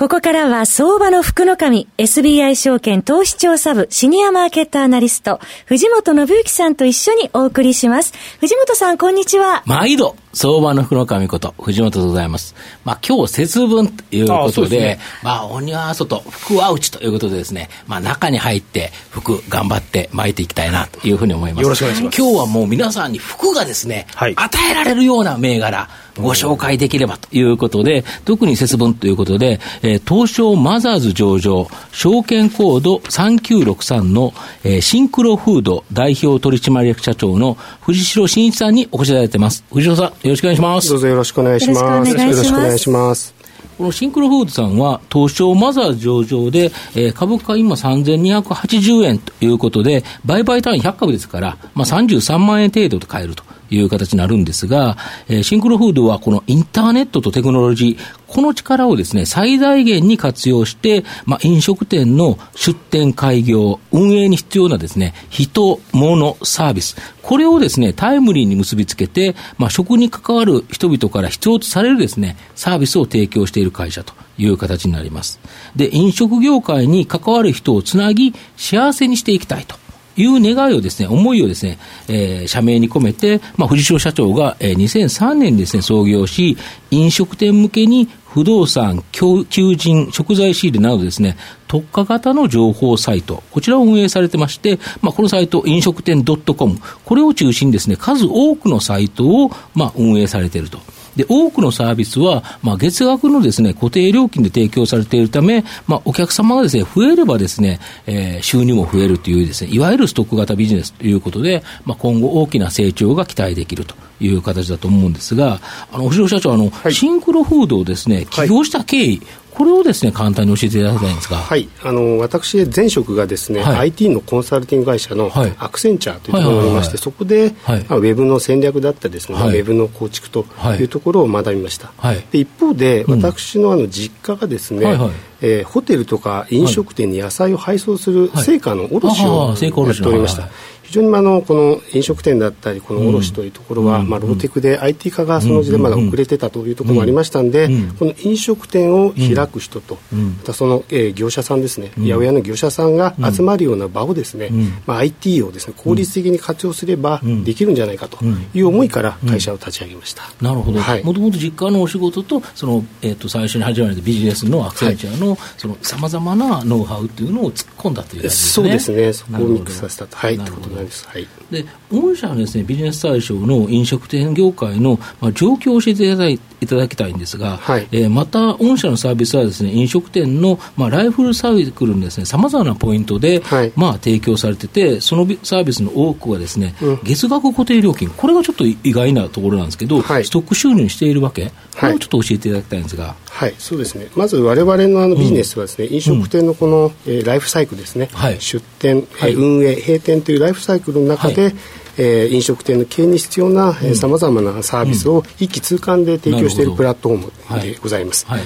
ここからは相場の福の神、SBI 証券投資調査部シニアマーケットアナリスト、藤本信之さんと一緒にお送りします。藤本さん、こんにちは。毎度、相場の福の神こと、藤本でございます。まあ、今日節分ということで、でね、まあ、鬼は外、福は内ということでですね、まあ、中に入って福頑張って巻いていきたいなというふうに思います。よろしくお願いします。今日はもう皆さんに福がですね、はい、与えられるような銘柄、ご紹介できればということで、特に節分ということで、えー、東証マザーズ上場、証券コード3963の、えー、シンクロフード代表取締役社長の藤代真一さんにお越しいただいてます。藤代さん、よろしくお願いします。どうぞよろしくお願いします。よろしくお願いします。このシンクロフードさんは、東証マザーズ上場で、えー、株価今3280円ということで、売買単位100株ですから、まあ、33万円程度で買えると。いう形になるんですが、えー、シンクロフードはこのインターネットとテクノロジー、この力をですね、最大限に活用して、まあ、飲食店の出店開業、運営に必要なですね、人、物、サービス、これをですね、タイムリーに結びつけて、まあ、食に関わる人々から必要とされるですね、サービスを提供している会社という形になります。で、飲食業界に関わる人をつなぎ、幸せにしていきたいと。いう願いをですね、思いをですね、えー、社名に込めて、まあ、藤代社長が、えー、2003年にですね、創業し、飲食店向けに不動産、求人、食材仕入れなどですね、特化型の情報サイト、こちらを運営されてまして、まあ、このサイト、飲食店 .com、これを中心にですね、数多くのサイトを、まあ、運営されていると。で、多くのサービスは、まあ、月額のですね、固定料金で提供されているため、まあ、お客様がですね、増えればですね、えー、収入も増えるというですね、いわゆるストック型ビジネスということで、まあ、今後大きな成長が期待できると。いう形だと思うんですが、あの、藤尾社長、あの、はい、シンクロフードをですね、起業した経緯、はいこれをですね簡単に教えていただきたいんですが、はい、あの私、前職がですね、はい、IT のコンサルティング会社のアクセンチャーというところにおりまして、そこで、はい、まあ、ウェブの戦略だったりですね、はい、ウェブの構築とい。うところを学びました。はい、で一方で、私のあの実家がですね、はい。はいえー、ホテルとか飲食店に野菜を配送する成果の卸をやっておりました。非常にあのこの飲食店だったりこの卸というところは、うん、まあ、ローテクで IT 化がその時代まだ遅れてたというところもありましたんで、うん、この飲食店を開く人と、うん、またその、えー、業者さんですね、八百屋の業者さんが集まるような場をですね、まあ、IT をですね効率的に活用すればできるんじゃないかという思いから会社を立ち上げました、なるほど。もともと実家のお仕事とその、えーと、最初に始まったビジネスのアクセンチャーのさまざまなノウハウっていうのを突っ込んだという、ね、そうですね。そこをミックスさせたと。はい。ということないです、はい、で、御社はですね、ビジネス対象の飲食店業界の、まあ、状況を教えていただいいただきたいんですが、はい、えー、また、御社のサービスはですね、飲食店の、まあ、ライフルサイクルにですね、さまざまなポイントで、はい、まあ、提供されてて、そのサービスの多くはですね、うん、月額固定料金、これがちょっと意外なところなんですけど、はい、ストック収入にしているわけ、これをちょっと教えていただきたいんですが。はい、そうですね。まず我々のあのビジネスはですね、うん、飲食店のこの、えー、ライフサイクルですね、出店、はい、運営、閉店というライフサイクルの中で、えー、飲食店の経営に必要なさまざまなサービスを一気通貫で提供しているプラットフォームでございます。はい。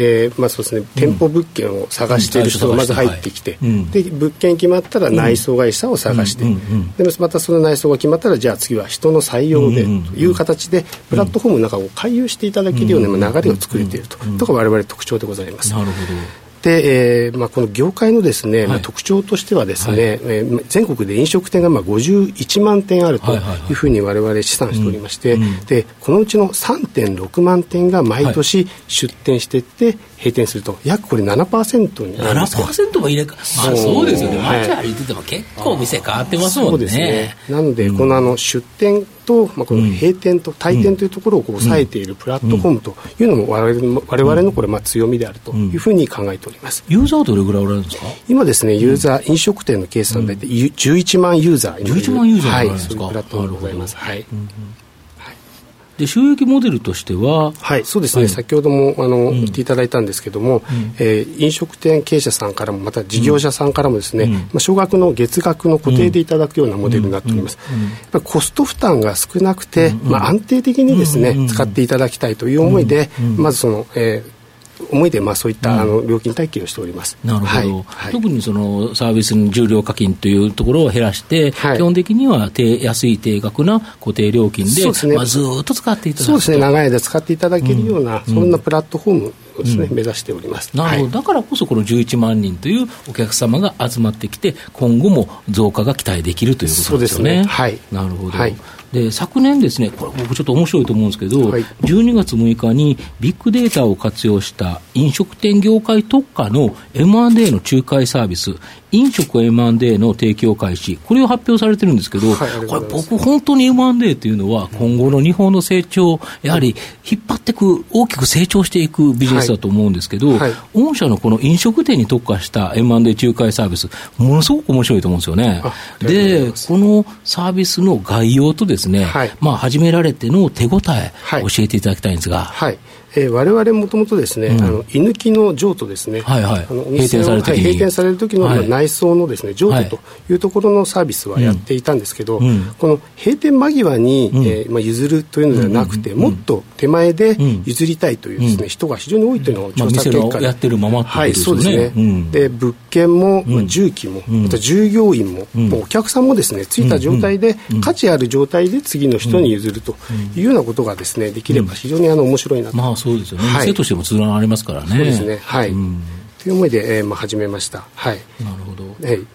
えーまあそうですね、店舗物件を探している人がまず入ってきて、うん、で物件決まったら内装会社を探して、うん、でまたその内装が決まったらじゃあ次は人の採用でという形で、プラットフォームの中を回遊していただけるような流れを作れていると、とか我々特徴でございます。なるほどで、えーまあ、この業界のですね、はい、まあ、特徴としてはですね、はい、えー、全国で飲食店がまあ51万店あるというふうに我々試算しておりまして、でこのうちの3.6万店が毎年出店していって、閉店すると約これ7%になります7%も入れか、まあ、そう。ですよね。街歩いてても結構店変わってますもんね。そうですね。なので、このあの出店と、まあ、この閉店と退店というところをこう抑えているプラットフォームというのも我々の我々のこれまあ強みであるというふうに考えております、ユーザーどれぐらいおられるんですか？今ですねユーザー、飲食店の計算で11万ユーザー11万ユーザーはい。そういうプラットフォームでございます。はい、で収益モデルとしては、はい、そうですね、はい、先ほどもあの、うん、言っていただいたんですけども、うん、えー、飲食店経営者さんからも、また事業者さんからもですね、うん、まあ、少額の月額の固定でいただくようなモデルになっております。やっぱりコスト負担が少なくて、まあ、安定的にですね、使っていただきたいという思いで、まずその、えー思いで、まあ、そういった、あの料金体系をしております。なるほど、はい、特にそのサービスの重量課金というところを減らして、はい、基本的には低安い低額な固定料金で、ね。まあ、ずっと使っていただくそうですね、長い間使っていただけるような、うん、そんなプラットフォームをですね、うん、目指しております。なるほど、はい、だからこそこの11万人というお客様が集まってきて、今後も増加が期待できるということですよね。ね。はい、なるほど、はいで昨年ですね、これ、僕ちょっと面白いと思うんですけど、はい、12月6日にビッグデータを活用した飲食店業界特化の M&A の仲介サービス、飲食 M&A の提供開始、これを発表されてるんですけど、はい、これ、僕、本当に M&A というのは、今後の日本の成長、やはり引っ張っていく、大きく成長していくビジネスだと思うんですけど、はい、御社のこの飲食店に特化した M&A 仲介サービス、ものすごく面白いと思うんですよね。で、このサービスの概要とですね、はい、まあ、始められての手応え、教えていただきたいんですが。はいえー、我々もともとですね、うん、あの居抜きの譲渡ですね、はいはい、あの閉店される時、はい、閉店される時の、はい、内装のですね譲渡というところのサービスはやっていたんですけど、うん、この閉店間際に、うん、えー、まあ、譲るというのではなくて、もっと手前で譲りたいというですね、人が非常に多いというのを調査結果で、まあ、やってるまま、ね、はい、そうですね、で物件も、まあ、重機も、また従業員も、もうお客さんもですねついた状態で、価値ある状態で次の人に譲るというようなことがですねできれば非常にあの面白いなと。まあそうですよね、はいとしても通られますからね。そうですね。はい。うん、という思いで、えー、まあ始めました。はい。なるほど。はい。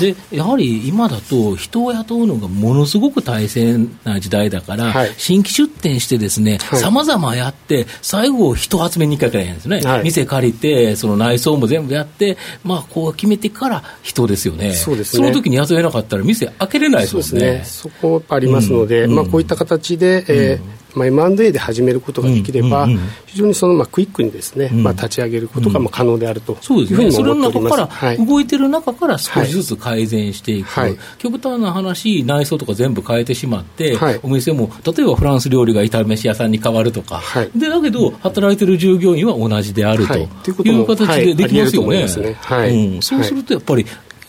でやはり今だと、人を雇うのがものすごく大変な時代だから、はい、新規出店してですね、さまざまやって、最後、人集めに行かないけないんですね、はい、店借りて、その内装も全部やって、まあ、こう決めてから人ですよね、そうですねその時に雇えなかったら、店開けれないですもんね。そねそこありますので、うん、まあ、こういった形で、えー、まあ、M&A で始めることができれば、非常にそのまあクイックにですね、まあ、立ち上げることがまあ可能であるというふうに思っております。それの中から、動いてる中から少しずつ改善していく、はい、極端な話、内装とか全部変えてしまって、はい、お店も例えばフランス料理が炒め飯屋さんに変わるとか、はい、でだけど、働いてる従業員は同じであると。い。う形でできますよね。そうするとやっぱり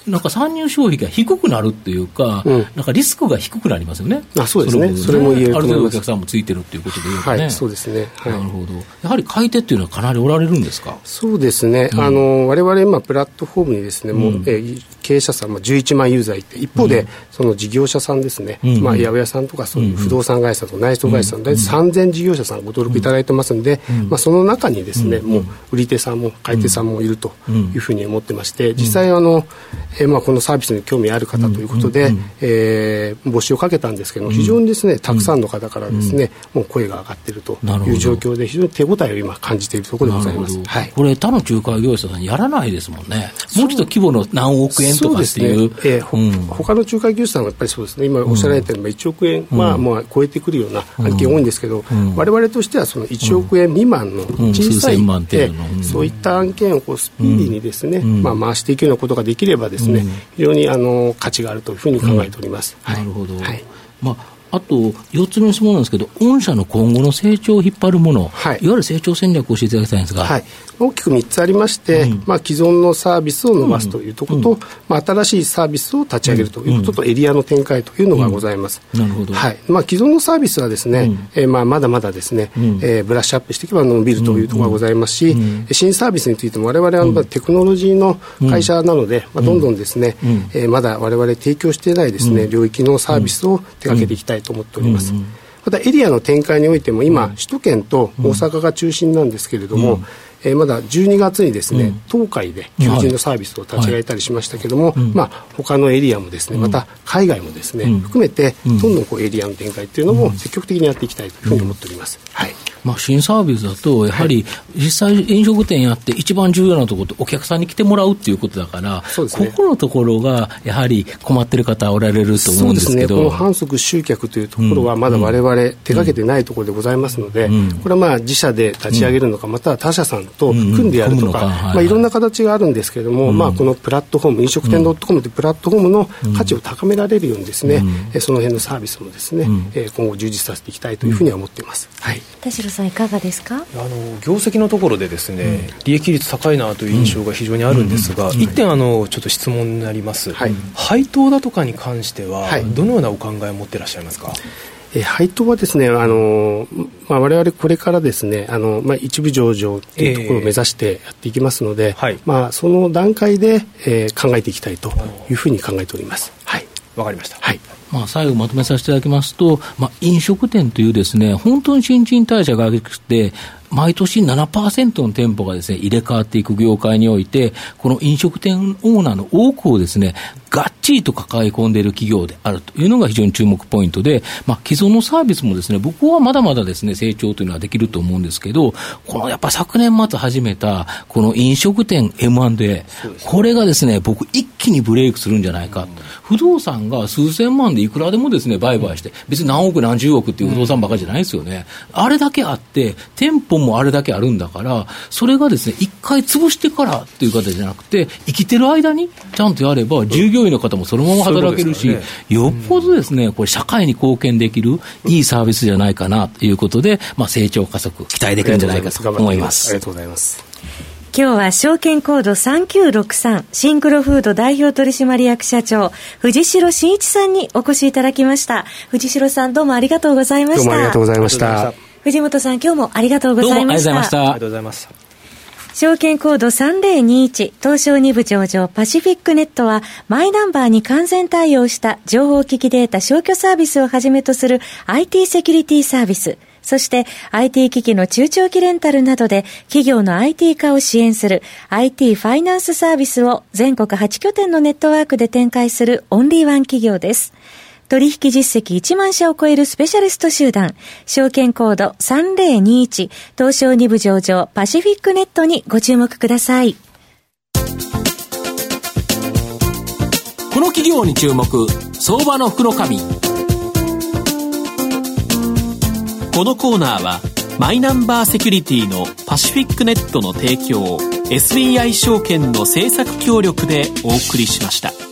なんか参入消費が低くなるっていうか、うん、なんかリスクが低くなりますよね。あそうですね。それも言えるある程度お客さんもついてるっていうことでいうとね。はい、そうですね。はい、なるほど。やはり買い手っていうのはかなりおられるんですか？そうですね。うん、あの、我々今プラットフォームにですね、もう、うん、え経営者さん、まあ、11万ユーザーいて、一方で、その事業者さんですね、まあ、八百屋さんとかそういう不動産会社と内装会社さん、大体3000事業者さんご登録いただいてますんで、まあ、その中にですね、もう売り手さんも買い手さんもいるというふうに思ってまして、実際あの、えまあ、このサービスに興味ある方ということで、うんうん、えー、募集をかけたんですけども、非常にですね、たくさんの方からですね、もう声が上がっているという状況で、非常に手応えを今感じているところでございます。はい、これ、他の仲介業者さんやらないですもんね。もうちょっと規模の何億円とかっていう。そうですね。えー、うん、他の仲介業者さんはやっぱりそうですね、今おっしゃられたように1億円、まあ、まあ、超えてくるような案件多いんですけど、われわれとしてはその1億円未満の小さい、そういった案件をこうスピーディーにですね、まあ、回していくようなことができればですね、非常にあの価値があるというふうに考えております。うん、なるほど、はい、まああと、4つ目の質問なんですけど、御社の今後の成長を引っ張るもの、はい、いわゆる成長戦略を教えていただきたいんですが、はい、大きく3つありまして、うん、まあ、既存のサービスを伸ばすというところと、うん、まあ、新しいサービスを立ち上げるということと、エリアの展開というのがございます。なるほど。はい。まあ、既存のサービスはですね、うん、えー、まあ、まだまだですね、うん、えー、ブラッシュアップしていけば伸びるというところがございますし、新サービスについても我々はテクノロジーの会社なので、まあ、どんどんですね、えー、まだ我々提供していないですね、領域のサービスを手掛けていきたいと思っております。またエリアの展開においても今、首都圏と大阪が中心なんですけれども、えー、まだ12月にですね、うん、東海で求人のサービスを立ち上げたりしましたけれども、まあ他のエリアもですね、また海外もですね、含めてどんどんこうエリアの展開っていうのも積極的にやっていきたいというふうに思っております。はいまあ、新サービスだと、やはり実際飲食店やって一番重要なところってお客さんに来てもらうっていうことだから、ね、ここのところがやはり困ってる方おられると思うんですけど、ね、この反則集客というところはまだ我々手掛けてないところでございますので、うん、これはまあ自社で立ち上げるのか、または他社さんと組んでやるとか、まあ、いろんな形があるんですけれども、まあ、このプラットフォーム飲食店 .com というプラットフォームの価値を高められるようにですね、うん、その辺のサービスもですね、うん、今後充実させていきたいというふうには思っています、はい、田代さんいかがですか？あの業績のところでですね、利益率高いなという印象が非常にあるんですが、一点あのちょっと質問になります、はい、配当だとかに関しては、どのようなお考えを持っていらっしゃいますか、え配当はですね、あのまあ、我々これからですね、あのまあ、一部上場というところを目指してやっていきますので、えーはい、まあ、その段階で、えー、考えていきたいというふうに考えております。はい、わかりました。はいまあ、最後まとめさせていただきますと、まあ、飲食店というですね、本当に新陳代謝が上げくて、毎年7%の店舗がですね、入れ替わっていく業界において、この飲食店オーナーの多くをですね、がっちりと抱え込んでいる企業であるというのが非常に注目ポイントで、まあ、既存のサービスもですね、僕はまだまだですね、成長というのはできると思うんですけど、このやっぱ昨年末始めた、この飲食店 M&A、これがですね、僕一気にブレイクするんじゃないか。不動産が数千万でいくらでもですね、売買して、別に何億何十億っていう不動産ばかりじゃないですよね。あれだけあって、店舗もあれだけあるんだから、それがですね、一回潰してからっていう形じゃなくて、生きてる間にちゃんとやれば、従業員の方もそのまま働けるし、ね、よっぽどですね、これ社会に貢献できるいいサービスじゃないかなということで、まあ成長加速期待できるんじゃないかと思います。ありがとうございます。今日は証券コード3963シンクロフード代表取締役社長藤代真一さんにお越しいただきました。藤代さんどうもありがとうございました。どうもありがとうございました。藤本さん今日もありがとうございました。ありがとうございました。証券コード3021東証2部上場パシフィックネットはマイナンバーに完全対応した情報機器データ消去サービスをはじめとする IT セキュリティサービスそして IT 機器の中長期レンタルなどで企業の IT 化を支援する IT ファイナンスサービスを全国8拠点のネットワークで展開するオンリーワン企業です。取引実績1万社を超えるスペシャリスト集団、証券コード3021東証2部上場パシフィックネットにご注目ください。この企業に注目、相場の福の神。このコーナーは、マイナンバーセキュリティのパシフィックネットの提供、SBI 証券の政策協力でお送りしました。